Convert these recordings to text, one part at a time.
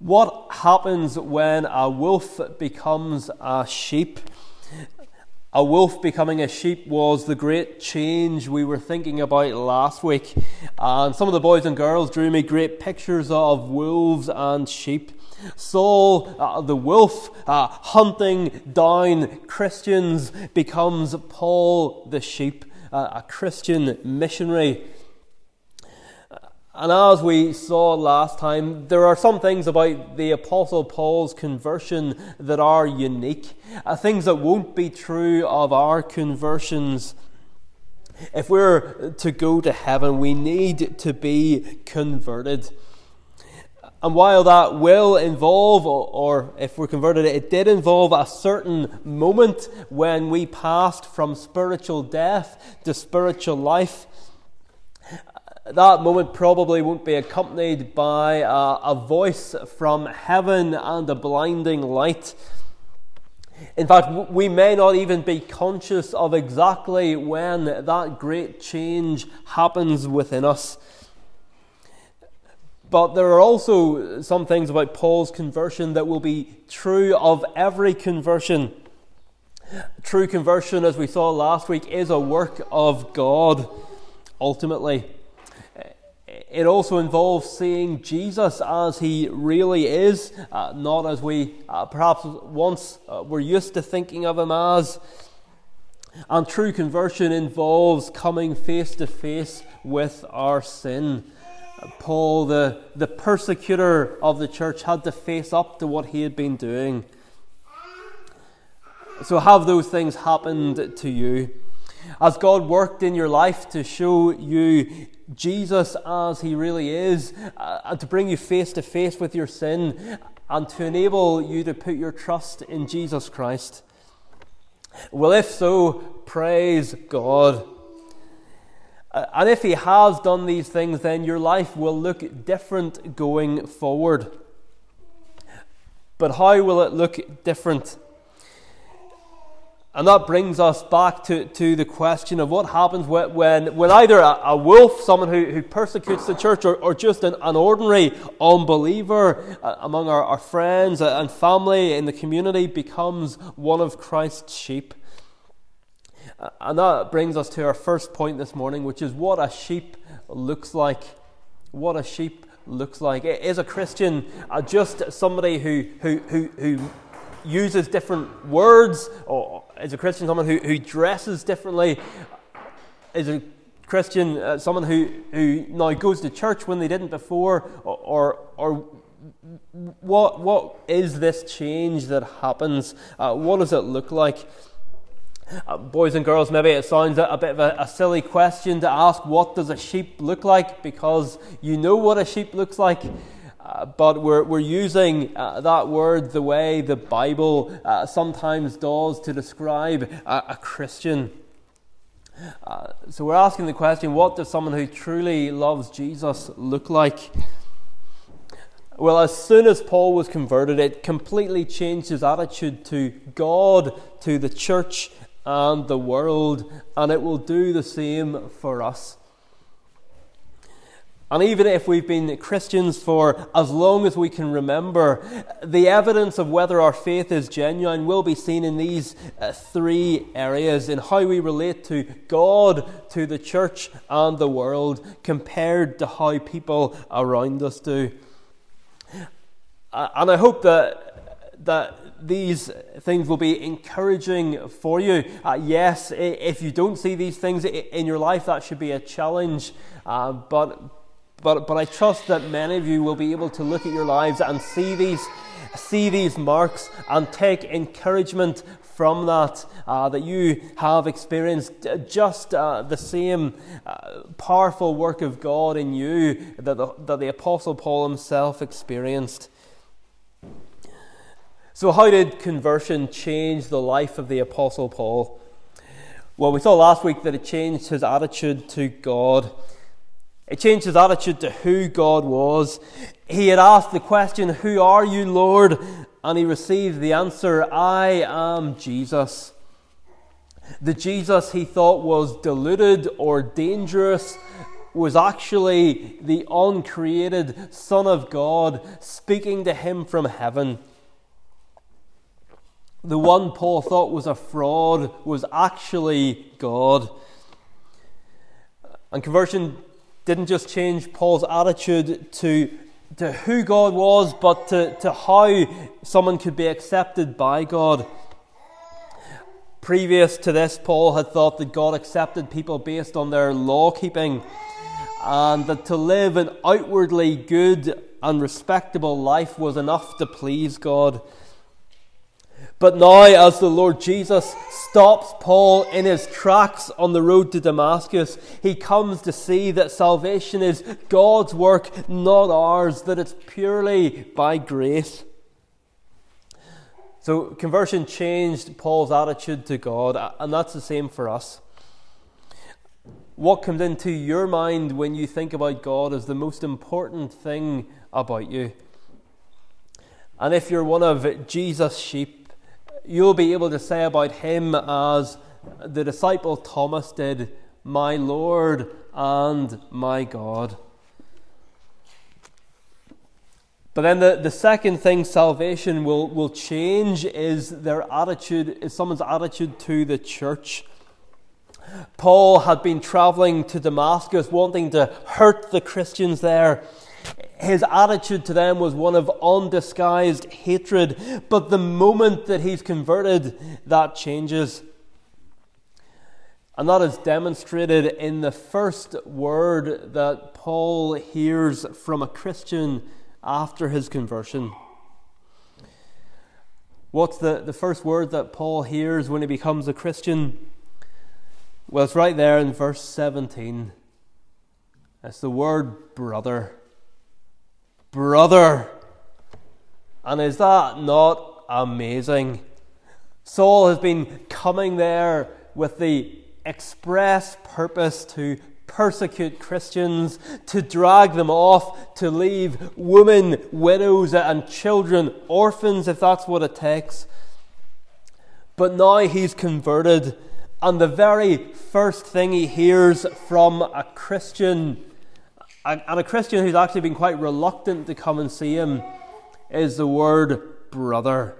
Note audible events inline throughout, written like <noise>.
What happens when a wolf becomes a sheep? A wolf becoming a sheep was the great change we were thinking about last week. And some of the boys and girls drew me great pictures of wolves and sheep. Saul, uh, the wolf, uh, hunting down Christians, becomes Paul, the sheep, uh, a Christian missionary. And as we saw last time, there are some things about the Apostle Paul's conversion that are unique, uh, things that won't be true of our conversions. If we're to go to heaven, we need to be converted. And while that will involve, or if we're converted, it did involve a certain moment when we passed from spiritual death to spiritual life that moment probably won't be accompanied by a, a voice from heaven and a blinding light. In fact, we may not even be conscious of exactly when that great change happens within us. But there are also some things about Paul's conversion that will be true of every conversion. True conversion, as we saw last week, is a work of God ultimately. It also involves seeing Jesus as he really is, uh, not as we uh, perhaps once uh, were used to thinking of him as. And true conversion involves coming face to face with our sin. Paul, the, the persecutor of the church, had to face up to what he had been doing. So, have those things happened to you? Has God worked in your life to show you Jesus as he really is, uh, and to bring you face to face with your sin, and to enable you to put your trust in Jesus Christ? Well, if so, praise God. Uh, and if he has done these things, then your life will look different going forward. But how will it look different? And that brings us back to, to the question of what happens when, when either a, a wolf, someone who, who persecutes the church, or, or just an, an ordinary unbeliever uh, among our, our friends and family in the community becomes one of Christ's sheep. Uh, and that brings us to our first point this morning, which is what a sheep looks like. What a sheep looks like. Is a Christian uh, just somebody who, who, who, who uses different words, or is a Christian someone who, who dresses differently? Is a Christian uh, someone who, who now goes to church when they didn't before? Or, or, or what, what is this change that happens? Uh, what does it look like? Uh, boys and girls, maybe it sounds a, a bit of a, a, silly question to ask what does a sheep look like because you know what a sheep looks like. Uh, but we're, we're using uh, that word the way the Bible uh, sometimes does to describe a, Christian. Uh, so we're asking the question what does someone who truly loves Jesus look like? Well, as soon as Paul was converted, it completely changed his attitude to God, to the church, and the world, and it will do the same for us. And even if we've been Christians for as long as we can remember, the evidence of whether our faith is genuine will be seen in these uh, three areas in how we relate to God, to the church, and the world compared to how people around us do. Uh, and I hope that, that these things will be encouraging for you. Uh, yes, if you don't see these things in your life, that should be a challenge. Uh, but but, but I trust that many of you will be able to look at your lives and see these, see these marks and take encouragement from that, uh, that you have experienced just uh, the same uh, powerful work of God in you that the, that the Apostle Paul himself experienced. So, how did conversion change the life of the Apostle Paul? Well, we saw last week that it changed his attitude to God. It changed his attitude to who God was. He had asked the question, Who are you, Lord? And he received the answer, I am Jesus. The Jesus he thought was deluded or dangerous was actually the uncreated Son of God speaking to him from heaven. The one Paul thought was a fraud was actually God. And conversion didn't just change Paul's attitude to, to who God was, but to, to how someone could be accepted by God. Previous to this, Paul had thought that God accepted people based on their law keeping, and that to live an outwardly good and respectable life was enough to please God. But now, as the Lord Jesus stops Paul in his tracks on the road to Damascus, he comes to see that salvation is God's work, not ours, that it's purely by grace. So, conversion changed Paul's attitude to God, and that's the same for us. What comes into your mind when you think about God is the most important thing about you. And if you're one of Jesus' sheep, you'll be able to say about him as the disciple Thomas did, My Lord and my God. But then the, the second thing salvation will, will change is their attitude, is someone's attitude to the church. Paul had been traveling to Damascus wanting to hurt the Christians there his attitude to them was one of undisguised hatred. But the moment that he's converted, that changes. And that is demonstrated in the first word that Paul hears from a Christian after his conversion. What's the, the first word that Paul hears when he becomes a Christian? Well, it's right there in verse 17. It's the word brother brother. And is that not amazing? Saul has been coming there with the express purpose to persecute Christians, to drag them off, to leave women, widows, and children orphans, if that's what it takes. But now he's converted, and the very first thing he hears from a Christian and, a Christian who's actually been quite reluctant to come and see him is the word brother.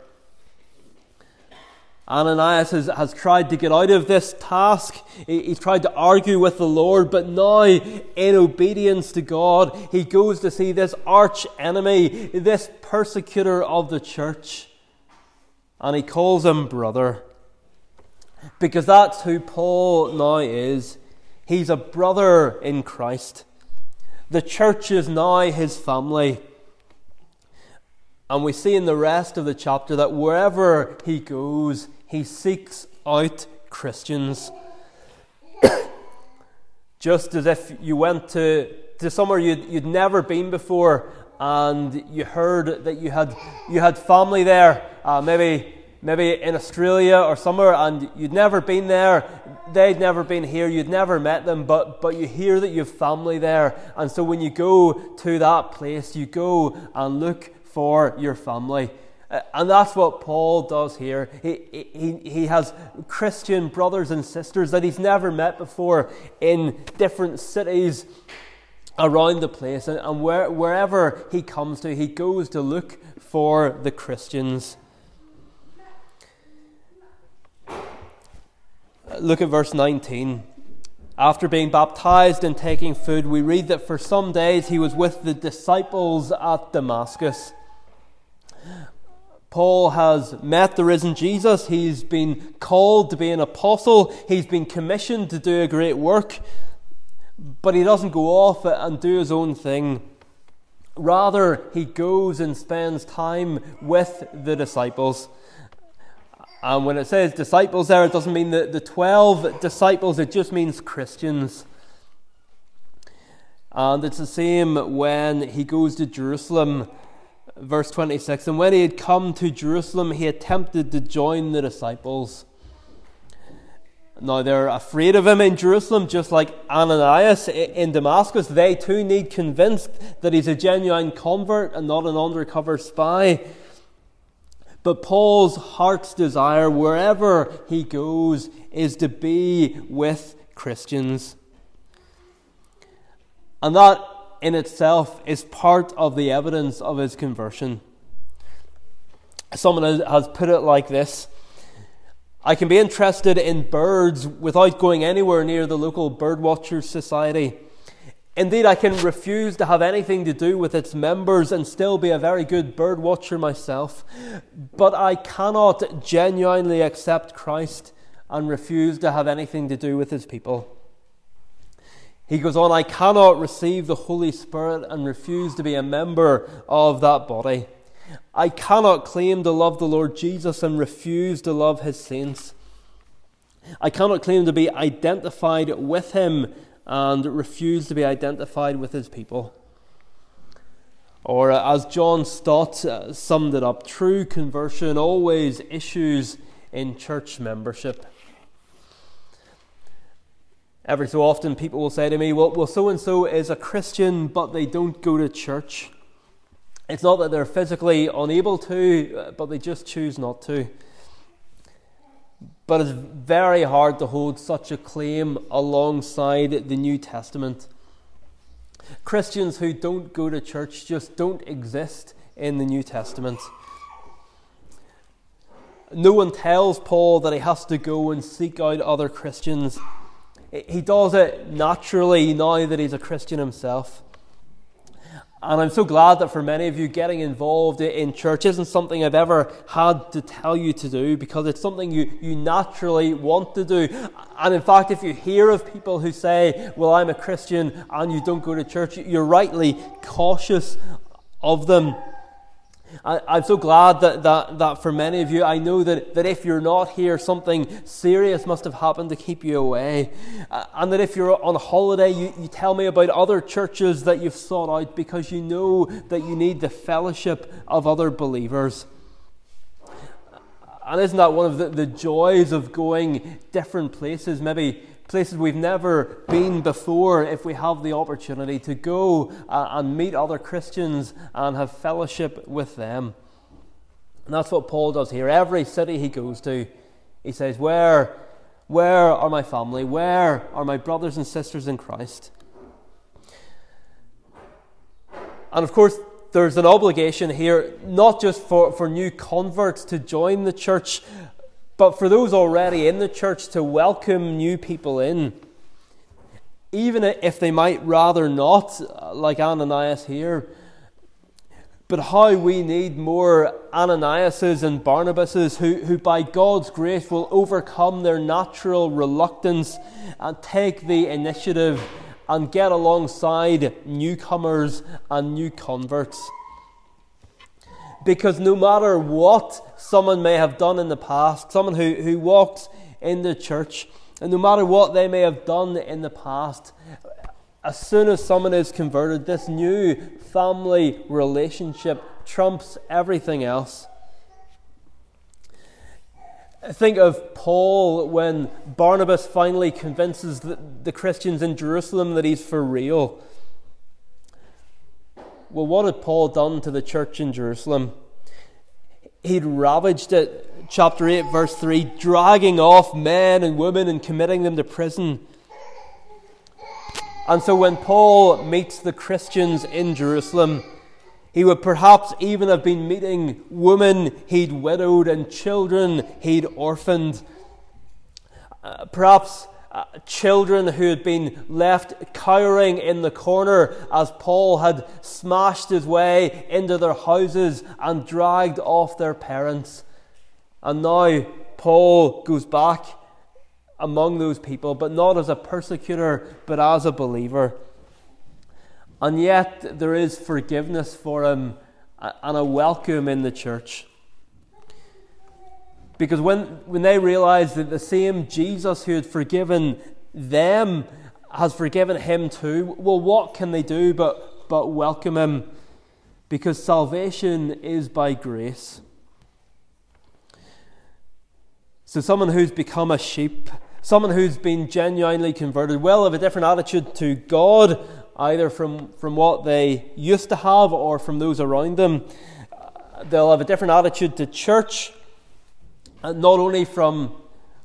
Ananias has, has tried to get out of this task. He, he's tried to argue with the Lord, but now, in obedience to God, he goes to see this arch enemy, this persecutor of the church, and he calls him brother. Because that's who Paul now is. He's a brother in Christ. The church is now his family. And we see in the rest of the chapter that wherever he goes, he seeks out Christians. <coughs> Just as if you went to, to somewhere you'd, you'd never been before and you heard that you had, you had family there, uh, maybe, maybe in Australia or somewhere, and you'd never been there they'd never been here, you'd never met them, but, but you hear that you've family there. And so when you go to that place, you go and look for your family. Uh, and that's what Paul does here. He, he, he has Christian brothers and sisters that he's never met before in different cities around the place. And, and where, wherever he comes to, he goes to look for the Christians. Look at verse 19. After being baptized and taking food, we read that for some days he was with the disciples at Damascus. Paul has met the risen Jesus. He's been called to be an apostle. He's been commissioned to do a great work. But he doesn't go off and do his own thing. Rather, he goes and spends time with the disciples. And when it says disciples there, it doesn't mean the, the 12 disciples, it just means Christians. And it's the same when he goes to Jerusalem. Verse 26 And when he had come to Jerusalem, he attempted to join the disciples. Now they're afraid of him in Jerusalem, just like Ananias in Damascus. They too need convinced that he's a genuine convert and not an undercover spy. But Paul's heart's desire, wherever he goes, is to be with Christians. And that in itself is part of the evidence of his conversion. Someone has put it like this I can be interested in birds without going anywhere near the local birdwatchers society. Indeed, I can refuse to have anything to do with its members and still be a very good bird watcher myself. But I cannot genuinely accept Christ and refuse to have anything to do with his people. He goes on, I cannot receive the Holy Spirit and refuse to be a member of that body. I cannot claim to love the Lord Jesus and refuse to love his saints. I cannot claim to be identified with him and refuse to be identified with his people. Or, uh, as John Stott uh, summed it up, true conversion always issues in church membership. Every so often, people will say to me, Well, well so and so is a Christian, but they don't go to church. It's not that they're physically unable to, uh, but they just choose not to. But it's very hard to hold such a claim alongside the New Testament. Christians who don't go to church just don't exist in the New Testament. No one tells Paul that he has to go and seek out other Christians. He does it naturally now that he's a Christian himself. And I'm so glad that for many of you, getting involved in church isn't something I've ever had to tell you to do because it's something you, you naturally want to do. And in fact, if you hear of people who say, Well, I'm a Christian and you don't go to church, you're rightly cautious of them. I, am so glad that, that, that for many of you, I know that, that if you're not here, something serious must have happened to keep you away. Uh, and that if you're on holiday, you, you tell me about other churches that you've sought out because you know that you need the fellowship of other believers. And isn't that one of the, the joys of going different places? Maybe places we've never been before if we have the opportunity to go uh, and meet other Christians and have fellowship with them. And that's what Paul does here. Every city he goes to, he says, Where, where are my family? Where are my brothers and sisters in Christ? And of course, there's an obligation here, not just for, for new converts to join the church, but for those already in the church to welcome new people in, even if they might rather not, uh, like Ananias here. But how we need more Ananiases and Barnabases who, who, by God's grace, will overcome their natural reluctance and take the initiative and get alongside newcomers and new converts. Because no matter what someone may have done in the past, someone who, who walks in the church, and no matter what they may have done in the past, as soon as someone is converted, this new family relationship trumps everything else. Think of Paul when Barnabas finally convinces the, the Christians in Jerusalem that he's for real. Well, what had Paul done to the church in Jerusalem? He'd ravaged it, chapter 8, verse 3, dragging off men and women and committing them to prison. And so when Paul meets the Christians in Jerusalem, he would perhaps even have been meeting women he'd widowed and children he'd orphaned. Uh, perhaps uh, children who had been left cowering in the corner as Paul had smashed his way into their houses and dragged off their parents. And now Paul goes back among those people, but not as a persecutor, but as a believer. And yet there is forgiveness for him and a welcome in the church. Because when, when they realize that the same Jesus who had forgiven them has forgiven him too, well, what can they do but, but welcome him? Because salvation is by grace. So, someone who's become a sheep, someone who's been genuinely converted, will have a different attitude to God, either from, from what they used to have or from those around them. They'll have a different attitude to church Uh, not only from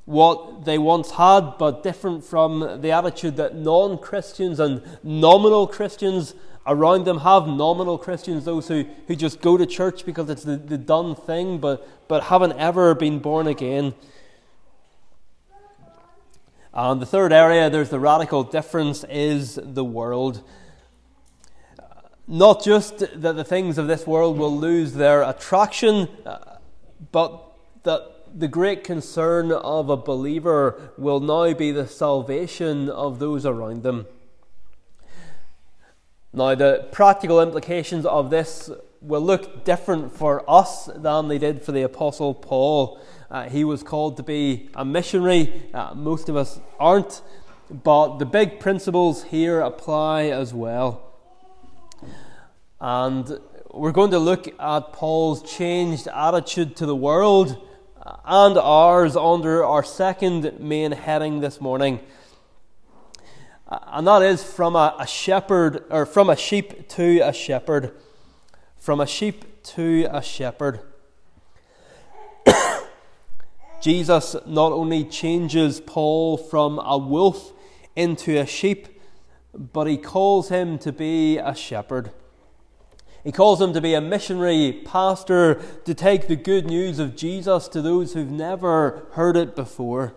what they once had, but different from the attitude that non Christians and nominal Christians around them have. Nominal Christians, those who, who just go to church because it's the, the done thing, but, but haven't ever been born again. And the third area, there's the radical difference, is the world. Not just that the things of this world will lose their attraction, uh, but that the great concern of a believer will now be the salvation of those around them. Now, the practical implications of this will look different for us than they did for the Apostle Paul. Uh, he was called to be a missionary. Uh, most of us aren't, but the big principles here apply as well. And we're going to look at Paul's changed attitude to the world and ours under our second main heading this morning. And that is from a, a shepherd, or from a sheep to a shepherd. From a sheep to a shepherd. <coughs> Jesus not only changes Paul from a wolf into a sheep, but he calls him to be a shepherd. He calls him to be a missionary pastor to take the good news of Jesus to those who've never heard it before.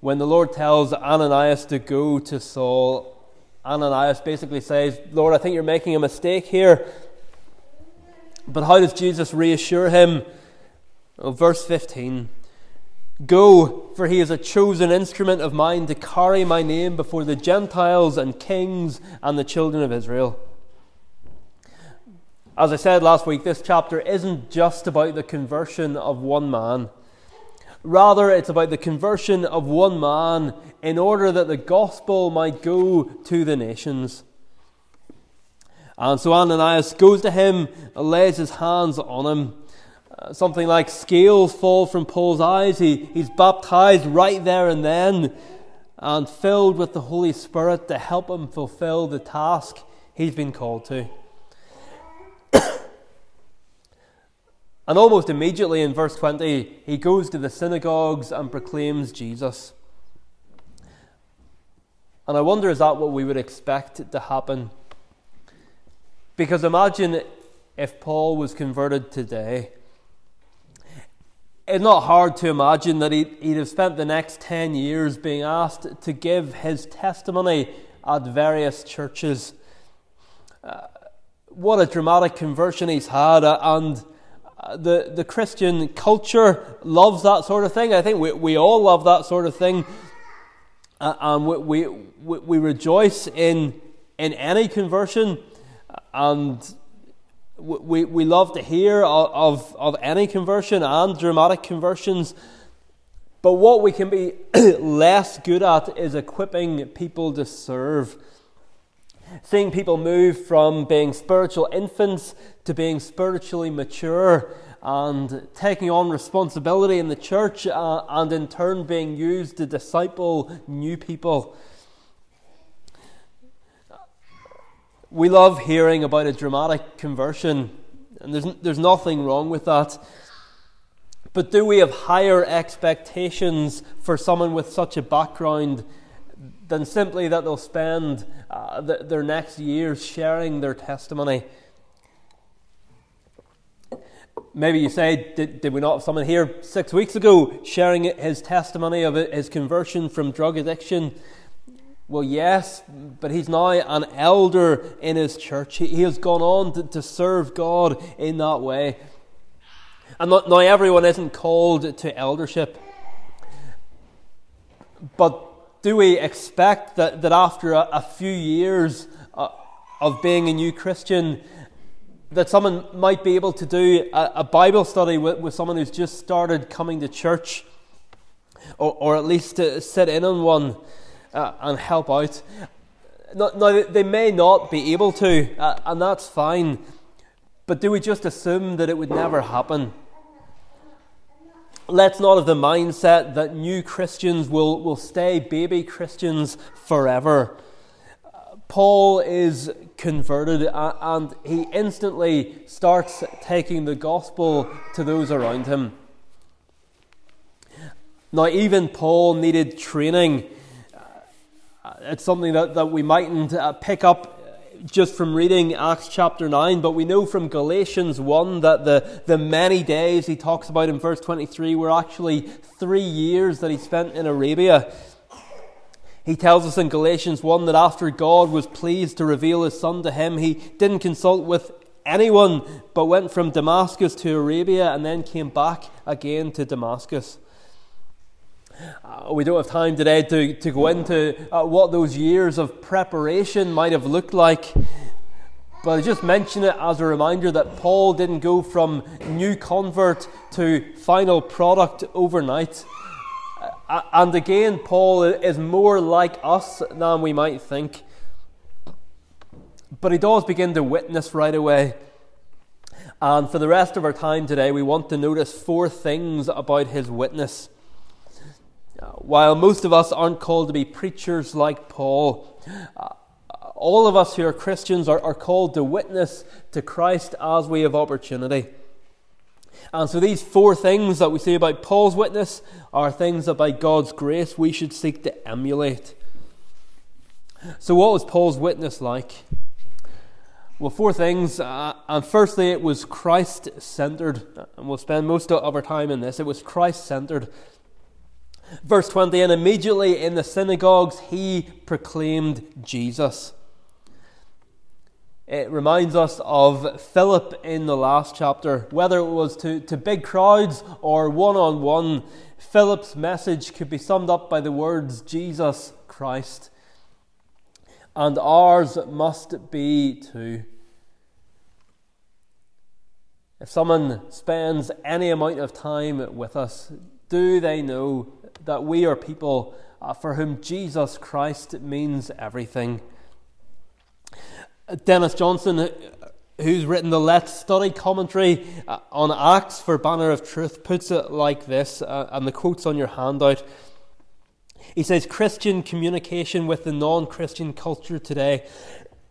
When the Lord tells Ananias to go to Saul, Ananias basically says, Lord, I think you're making a mistake here. But how does Jesus reassure him? Well, verse 15 Go, for he is a chosen instrument of mine to carry my name before the Gentiles and kings and the children of Israel. As I said last week, this chapter isn't just about the conversion of one man. Rather, it's about the conversion of one man in order that the gospel might go to the nations. And so Ananias goes to him, lays his hands on him. Uh, something like scales fall from Paul's eyes. He, he's baptized right there and then and filled with the Holy Spirit to help him fulfill the task he's been called to. And almost immediately in verse 20, he goes to the synagogues and proclaims Jesus. And I wonder, is that what we would expect to happen? Because imagine if Paul was converted today. It's not hard to imagine that he'd, he'd have spent the next 10 years being asked to give his testimony at various churches. Uh, what a dramatic conversion he's had, uh, and the, the Christian culture loves that sort of thing. I think we, we all love that sort of thing. Uh, and we, we, we rejoice in, in any conversion. And we, we love to hear of, of any conversion and dramatic conversions. But what we can be <clears throat> less good at is equipping people to serve. Seeing people move from being spiritual infants to being spiritually mature and taking on responsibility in the church uh, and in turn being used to disciple new people. We love hearing about a dramatic conversion, and there's, there's nothing wrong with that. But do we have higher expectations for someone with such a background than simply that they'll spend uh, the, their next years sharing their testimony. Maybe you say, did, did we not have someone here six weeks ago sharing his testimony of his conversion from drug addiction? Well, yes, but he's now an elder in his church. He, he has gone on to, to serve God in that way. And not, now everyone isn't called to eldership. But do we expect that, that after a, a few years uh, of being a new Christian, that someone might be able to do a, a Bible study with, with, someone who's just started coming to church, or, or at least to sit in on one uh, and help out? Now, they may not be able to, uh, and that's fine, but do we just assume that it would never happen? Let's not have the mindset that new Christians will, will stay baby Christians forever. Paul is converted and he instantly starts taking the gospel to those around him. Now, even Paul needed training. Uh, it's something that, that we mightn't uh, pick up just from reading Acts chapter 9, but we know from Galatians 1 that the, the many days he talks about in verse 23 were actually three years that he spent in Arabia. He tells us in Galatians 1 that after God was pleased to reveal his Son to him, he didn't consult with anyone, but went from Damascus to Arabia and then came back again to Damascus. Uh, we don't have time today to, to go into uh, what those years of preparation might have looked like. But I just mention it as a reminder that Paul didn't go from new convert to final product overnight. Uh, and again, Paul is more like us than we might think. But he does begin to witness right away. And for the rest of our time today, we want to notice four things about his witness. While most of us aren't called to be preachers like Paul, uh, all of us who are Christians are, are called to witness to Christ as we have opportunity. And so these four things that we say about Paul's witness are things that by God's grace we should seek to emulate. So, what was Paul's witness like? Well, four things. Uh, and firstly, it was Christ centered. And we'll spend most of our time in this. It was Christ centered. Verse 20 And immediately in the synagogues he proclaimed Jesus. It reminds us of Philip in the last chapter. Whether it was to, to big crowds or one on one, Philip's message could be summed up by the words Jesus Christ. And ours must be too. If someone spends any amount of time with us, do they know that we are people uh, for whom Jesus Christ means everything? Dennis Johnson, who's written the Let's Study commentary uh, on Acts for Banner of Truth, puts it like this, uh, and the quote's on your handout. He says Christian communication with the non Christian culture today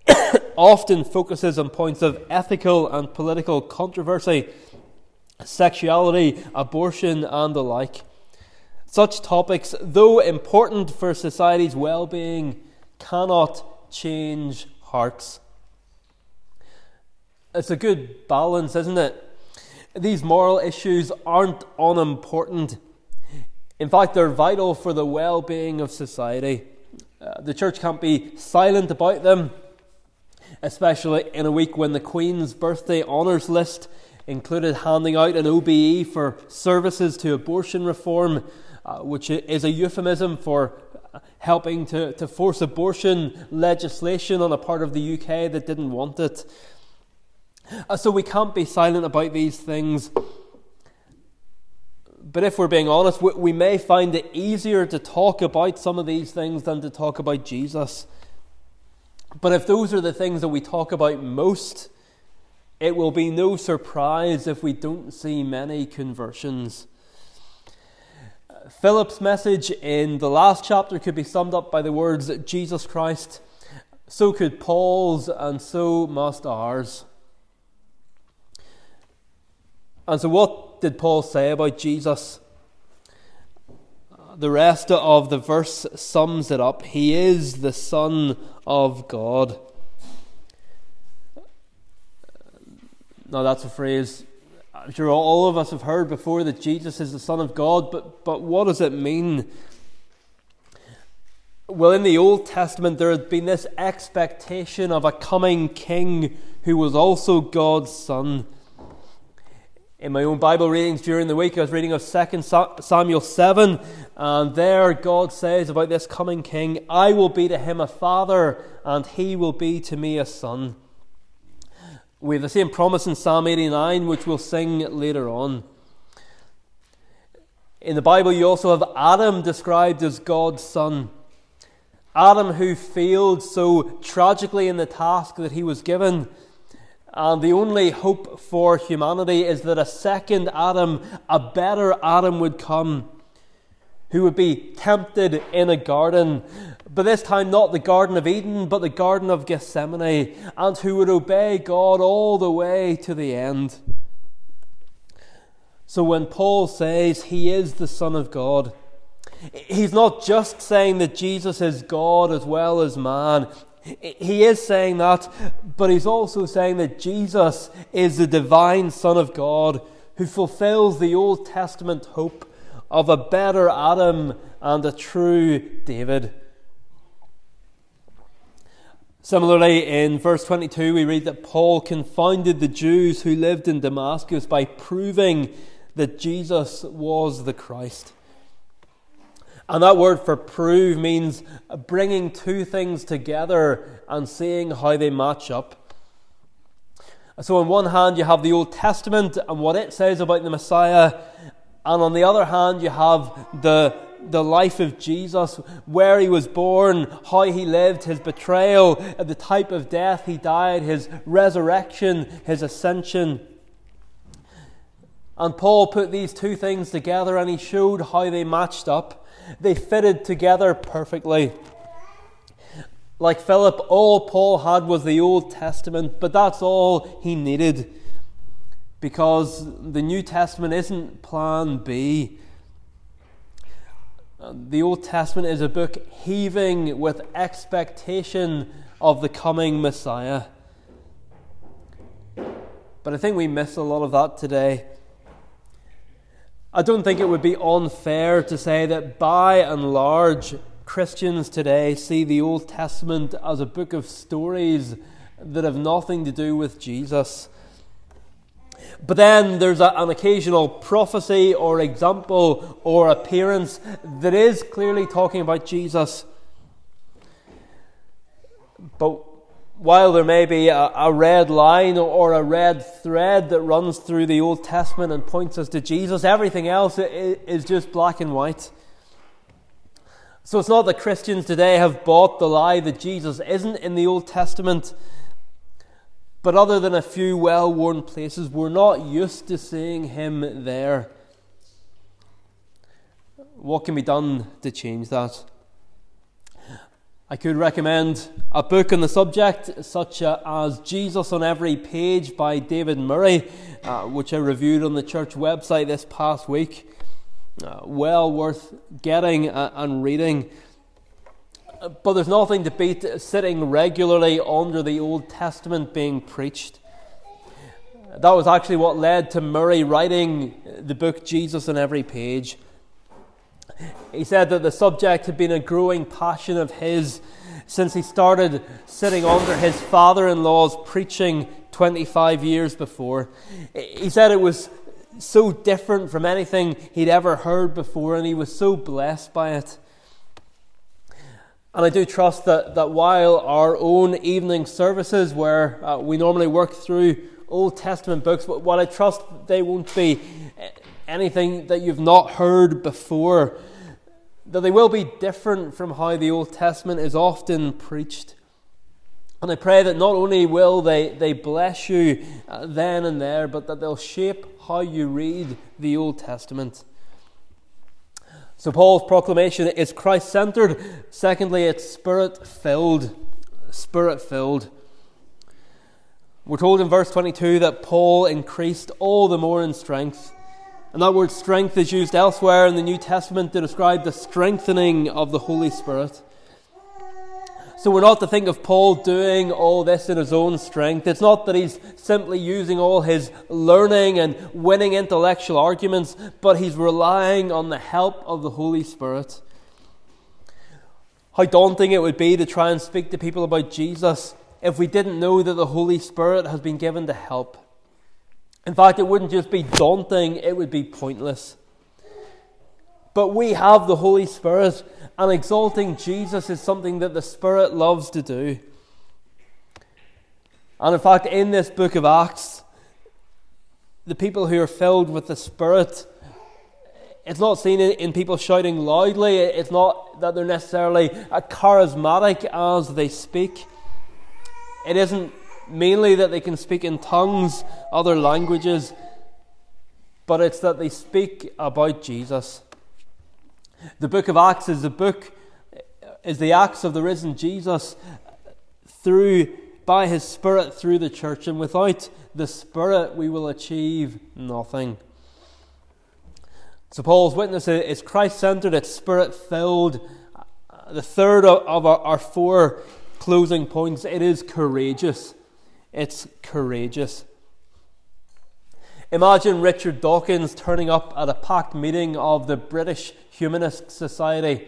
<coughs> often focuses on points of ethical and political controversy, sexuality, abortion, and the like. Such topics, though important for society's well being, cannot change hearts. It's a good balance, isn't it? These moral issues aren't unimportant. In fact, they're vital for the well being of society. Uh, the church can't be silent about them, especially in a week when the Queen's birthday honours list included handing out an OBE for services to abortion reform, uh, which is a euphemism for helping to, to force abortion legislation on a part of the UK that didn't want it. Uh, so we can't be silent about these things. But if we're being honest, we, we may find it easier to talk about some of these things than to talk about Jesus. But if those are the things that we talk about most, it will be no surprise if we don't see many conversions. Philip's message in the last chapter could be summed up by the words Jesus Christ. So could Paul's, and so must ours. And so, what did Paul say about Jesus? The rest of the verse sums it up. He is the Son of God. Now, that's a phrase I'm sure all of us have heard before that Jesus is the Son of God, but, but what does it mean? Well, in the Old Testament, there had been this expectation of a coming king who was also God's Son. In my own Bible readings during the week, I was reading of 2 Samuel 7, and there God says about this coming king, I will be to him a father, and he will be to me a son. We have the same promise in Psalm 89, which we'll sing later on. In the Bible, you also have Adam described as God's son. Adam, who failed so tragically in the task that he was given and the only hope for humanity is that a second Adam, a better Adam, would come who would be tempted in a garden, but this time not the Garden of Eden, but the Garden of Gethsemane, and who would obey God all the way to the end. So when Paul says he is the Son of God, He's not just saying that Jesus is God as well as man. He is saying that, but he's also saying that Jesus is the divine Son of God who fulfills the Old Testament hope of a better Adam and a true David. Similarly, in verse 22, we read that Paul confounded the Jews who lived in Damascus by proving that Jesus was the Christ. And that word for prove means bringing two things together and seeing how they match up. So, on one hand, you have the Old Testament and what it says about the Messiah, and on the other hand, you have the, the life of Jesus, where he was born, how he lived, his betrayal, the type of death he died, his resurrection, his ascension. And Paul put these two things together and he showed how they matched up. They fitted together perfectly. Like Philip, all Paul had was the Old Testament, but that's all he needed because the New Testament isn't plan B. The Old Testament is a book heaving with expectation of the coming Messiah. But I think we miss a lot of that today. I don't think it would be unfair to say that by and large, Christians today see the Old Testament as a book of stories that have nothing to do with Jesus. But then there's a, an occasional prophecy or example or appearance that is clearly talking about Jesus. But while there may be a, a, red line or a red thread that runs through the Old Testament and points us to Jesus, everything else is just black and white. So it's not that Christians today have bought the lie that Jesus isn't in the Old Testament, but other than a few well worn places, we're not used to seeing him there. What can be done to change that? I could recommend a book on the subject, such as Jesus on Every Page by David Murray, uh, which I reviewed on the church website this past week. Uh, well worth getting uh, and reading. But there's nothing to beat sitting regularly under the Old Testament being preached. That was actually what led to Murray writing the book Jesus on Every Page. He said that the subject had been a growing passion of his since he started sitting under his father in law's preaching 25 years before. He said it was so different from anything he'd ever heard before, and he was so blessed by it. And I do trust that, that while our own evening services, where uh, we normally work through Old Testament books, while I trust they won't be anything that you've not heard before, that they will be different from how the Old Testament is often preached. And I pray that not only will they, they bless you uh, then and there, but that they'll shape how you read the Old Testament. So, Paul's proclamation is Christ centered. Secondly, it's spirit filled. Spirit filled. We're told in verse 22 that Paul increased all the more in strength and that word strength is used elsewhere in the New Testament to describe the strengthening of the Holy Spirit. So we're not to think of Paul doing all this in his own strength. It's not that he's simply using all his learning and winning intellectual arguments, but he's relying on the help of the Holy Spirit. How daunting it would be to try and speak to people about Jesus if we didn't know that the Holy Spirit has been given to help. In fact, it wouldn't just be daunting, it would be pointless. But we have the Holy Spirit, and exalting Jesus is something that the Spirit loves to do. And in fact, in this book of Acts, the people who are filled with the Spirit, it's not seen in, people shouting loudly, it's not that they're necessarily charismatic as they speak. It isn't mainly that they can speak in tongues, other languages, but it's that they speak about Jesus. The book of Acts is the book is the acts of the risen Jesus through by his spirit through the church and without the spirit we will achieve nothing. So, Paul's witness is Christ centered, it's spirit filled. The third of our, our four closing points it is courageous. It's courageous. Imagine Richard Dawkins turning up at a packed meeting of the British Humanist Society.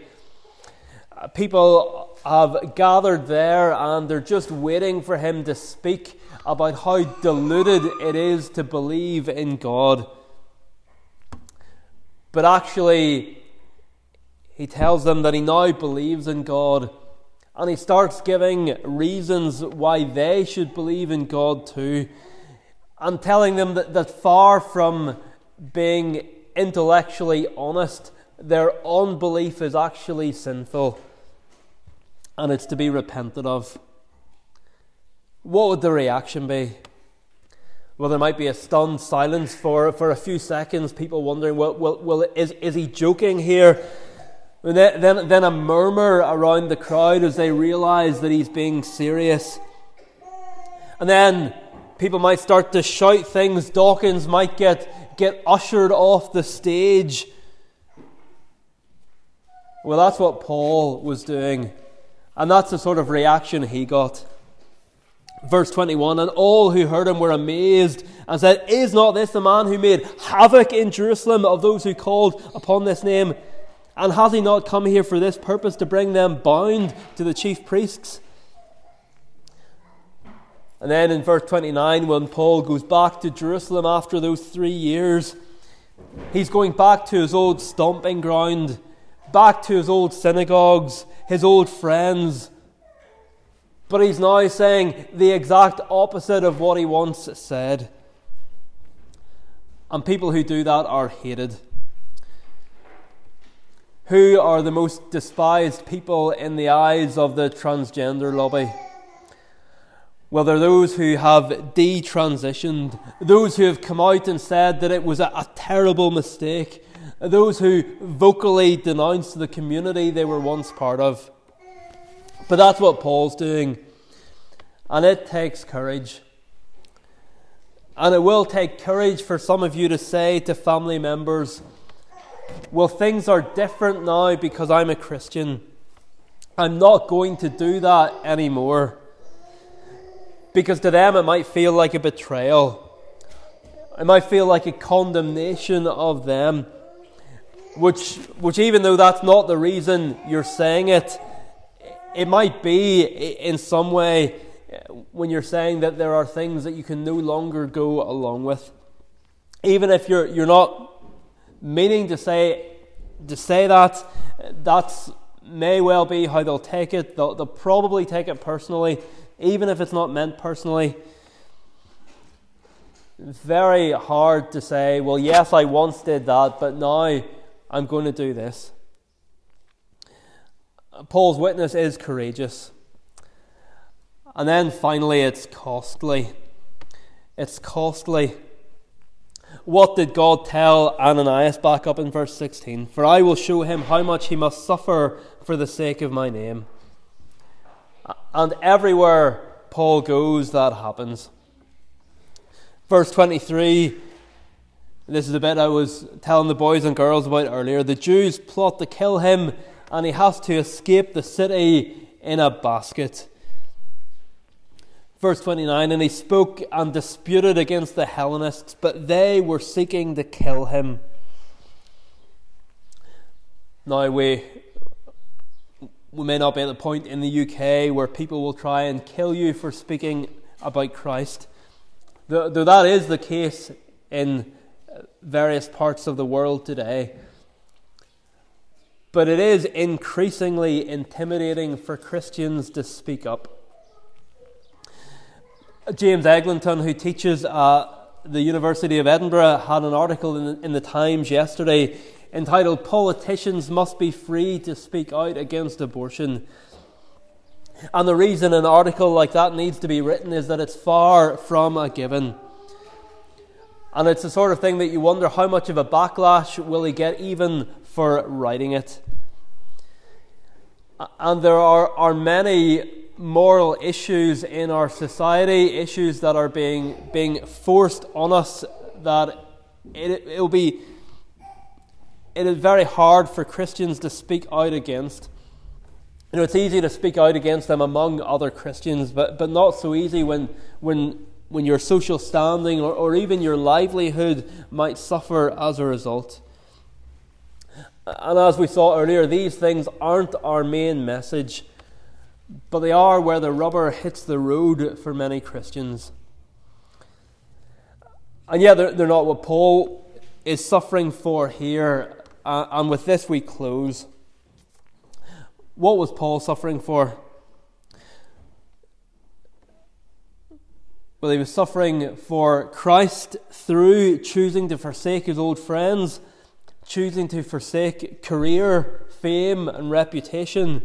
Uh, people have gathered there and they're just waiting for him to speak about how deluded it is to believe in God. But actually, he tells them that he now believes in God and he starts giving reasons why they should believe in God too, and telling them that, that far from being intellectually honest, their unbelief is actually sinful and it's to be repented of. What would the reaction be? Well, there might be a stunned silence for, for a few seconds, people wondering, well, well, well is, is he joking here? And then, then, then a murmur around the crowd as they realize that he's being serious. And then people might start to shout things. Dawkins might get, get ushered off the stage. Well, that's what Paul was doing. And that's the sort of reaction he got. Verse 21 And all who heard him were amazed and said, Is not this the man who made havoc in Jerusalem of those who called upon this name? And has he not come here for this purpose to bring them bound to the chief priests? And then in verse 29, when Paul goes back to Jerusalem after those three years, he's going back to his old stomping ground, back to his old synagogues, his old friends but he's now saying the exact opposite of what he once said. And people who do that are hated. Who are the most despised people in the eyes of the transgender lobby? Well, they're those who have detransitioned, those who have come out and said that it was a, a terrible mistake, those who vocally denounced the community they were once part of. But that's what Paul's doing. And it takes courage. And it will take courage for some of you to say to family members, Well, things are different now because I'm a Christian. I'm not going to do that anymore. Because to them it might feel like a betrayal. It might feel like a condemnation of them. Which, which even though that's not the reason you're saying it, it might be in some way when you're saying that there are things that you can no longer go along with. Even if you're, you're not meaning to say, to say that, that may well be how they'll take it. They'll, they'll probably take it personally, even if it's not meant personally. Very hard to say, well, yes, I once did that, but now I'm going to do this. Paul's witness is courageous. And then finally, it's costly. It's costly. What did God tell Ananias back up in verse 16? For I will show him how much he must suffer for the sake of my name. And everywhere Paul goes, that happens. Verse 23 this is the bit I was telling the boys and girls about earlier. The Jews plot to kill him and he has to escape the city in a basket. Verse 29 And he spoke and disputed against the Hellenists, but they were seeking to kill him. Now, we, we may not be at the point in the UK where people will try and kill you for speaking about Christ, though, though that is the case in various parts of the world today. But it is increasingly intimidating for Christians to speak up. James Eglinton, who teaches at the University of Edinburgh, had an article in in the Times yesterday entitled Politicians Must Be Free to Speak Out Against Abortion. And the reason an article like that needs to be written is that it's far from a given. And it's the sort of thing that you wonder how much of a backlash will he get even for writing it. And there are, are many moral issues in our society, issues that are being, being forced on us, that it, it'll be it is very hard for Christians to speak out against. You know, it's easy to speak out against them among other Christians, but, but not so easy when, when, when your social standing or, or even your livelihood might suffer as a result. And as we saw earlier, these things aren't our main message, but they are where the rubber hits the road for many Christians. And yet, they're, they're not what Paul is suffering for here. Uh, and with this, we close. What was Paul suffering for? Well, he was suffering for Christ through choosing to forsake his old friends, choosing to forsake career, fame, and reputation,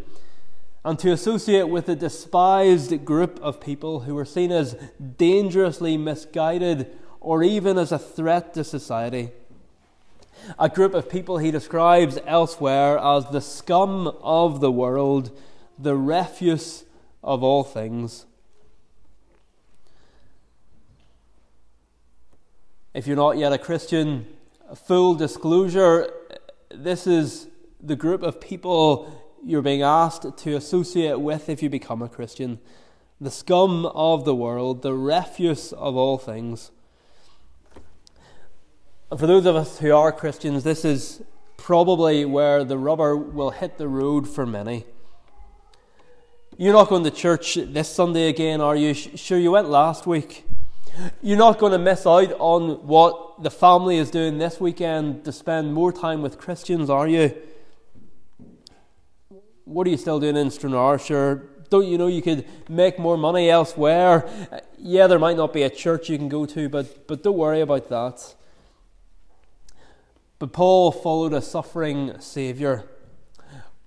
and to associate with a despised group of people who were seen as dangerously misguided or even as a threat to society a group of people he describes elsewhere as the scum of the world, the refuse of all things. If you're not yet a Christian, full disclosure, this is the group of people you're being asked to associate with if you become a Christian. The scum of the world, the refuse of all things. For those of us who are Christians, this is probably where the rubber will hit the road for many. You're not going to church this Sunday again, are you? Sure, you went last week. You're not going to miss out on what the family is doing this weekend to spend more time with Christians, are you? What are you still doing in Stranraer? Sure, don't you know you could make more money elsewhere? Yeah, there might not be a church you can go to, but, but don't worry about that. But Paul followed a suffering Saviour,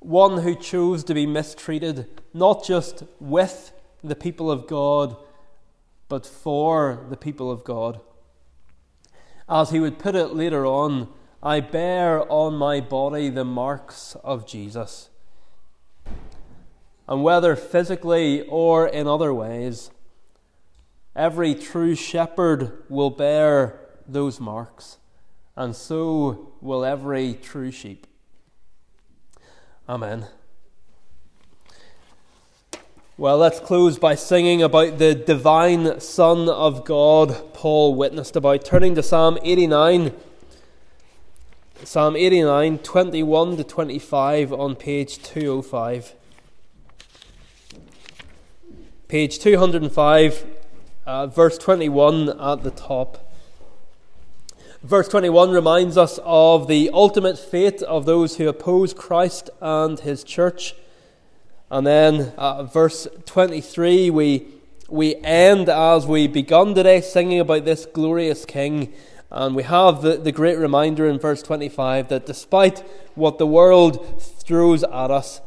one who chose to be mistreated, not just with the people of God, but for the people of God. As he would put it later on, I bear on my body the marks of Jesus. And whether physically or in other ways, every true shepherd will bear those marks and so will every true sheep. Amen. Well, let's close by singing about the divine Son of God Paul witnessed about. Turning to Psalm 89. Psalm 89, 21 to 25 on page 205. Page 205, uh, verse 21 at the top. Verse 21 reminds us of the ultimate fate of those who oppose Christ and his church. And then uh, verse 23, we, we end as we begun today singing about this glorious King. And we have the, the great reminder in verse 25 that despite what the world throws at us,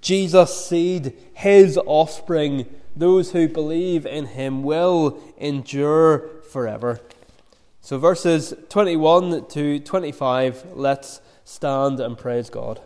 Jesus' seed, his offspring, those who believe in him, will endure forever. So, verses 21 to 25, let's stand and praise God.